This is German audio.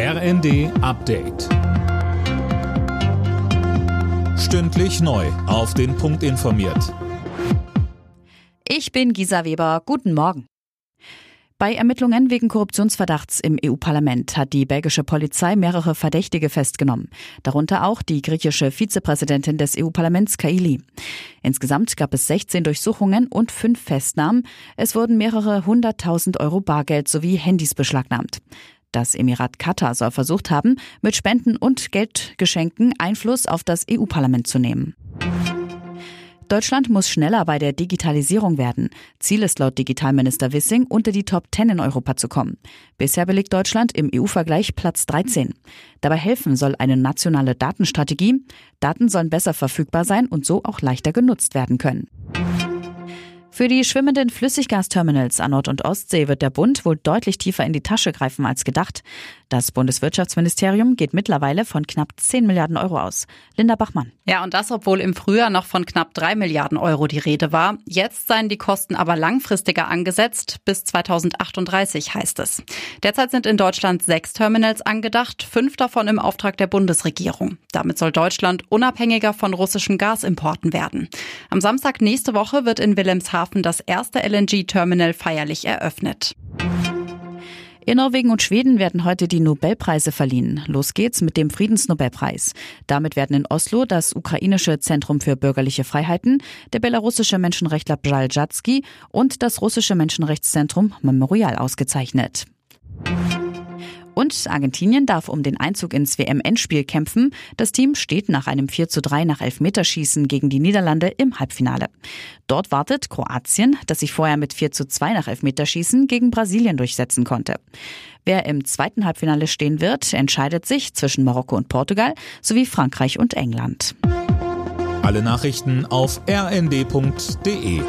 RND Update. Stündlich neu. Auf den Punkt informiert. Ich bin Gisa Weber. Guten Morgen. Bei Ermittlungen wegen Korruptionsverdachts im EU-Parlament hat die belgische Polizei mehrere Verdächtige festgenommen, darunter auch die griechische Vizepräsidentin des EU-Parlaments Kaili. Insgesamt gab es 16 Durchsuchungen und fünf Festnahmen. Es wurden mehrere hunderttausend Euro Bargeld sowie Handys beschlagnahmt. Das Emirat Katar soll versucht haben, mit Spenden und Geldgeschenken Einfluss auf das EU-Parlament zu nehmen. Deutschland muss schneller bei der Digitalisierung werden. Ziel ist laut Digitalminister Wissing, unter die Top 10 in Europa zu kommen. Bisher belegt Deutschland im EU-Vergleich Platz 13. Dabei helfen soll eine nationale Datenstrategie. Daten sollen besser verfügbar sein und so auch leichter genutzt werden können. Für die schwimmenden Flüssiggasterminals an Nord- und Ostsee wird der Bund wohl deutlich tiefer in die Tasche greifen als gedacht. Das Bundeswirtschaftsministerium geht mittlerweile von knapp 10 Milliarden Euro aus. Linda Bachmann. Ja, und das, obwohl im Frühjahr noch von knapp 3 Milliarden Euro die Rede war. Jetzt seien die Kosten aber langfristiger angesetzt. Bis 2038 heißt es. Derzeit sind in Deutschland sechs Terminals angedacht, fünf davon im Auftrag der Bundesregierung. Damit soll Deutschland unabhängiger von russischen Gasimporten werden. Am Samstag nächste Woche wird in Wilhelmshaven das erste LNG-Terminal feierlich eröffnet. In Norwegen und Schweden werden heute die Nobelpreise verliehen. Los geht's mit dem Friedensnobelpreis. Damit werden in Oslo das ukrainische Zentrum für bürgerliche Freiheiten, der belarussische Menschenrechtler Bjaljatsky und das russische Menschenrechtszentrum Memorial ausgezeichnet. Und Argentinien darf um den Einzug ins WM-Endspiel kämpfen. Das Team steht nach einem 4 zu 3 nach Elfmeterschießen gegen die Niederlande im Halbfinale. Dort wartet Kroatien, das sich vorher mit 4 zu 2 nach Elfmeterschießen gegen Brasilien durchsetzen konnte. Wer im zweiten Halbfinale stehen wird, entscheidet sich zwischen Marokko und Portugal sowie Frankreich und England. Alle Nachrichten auf rnd.de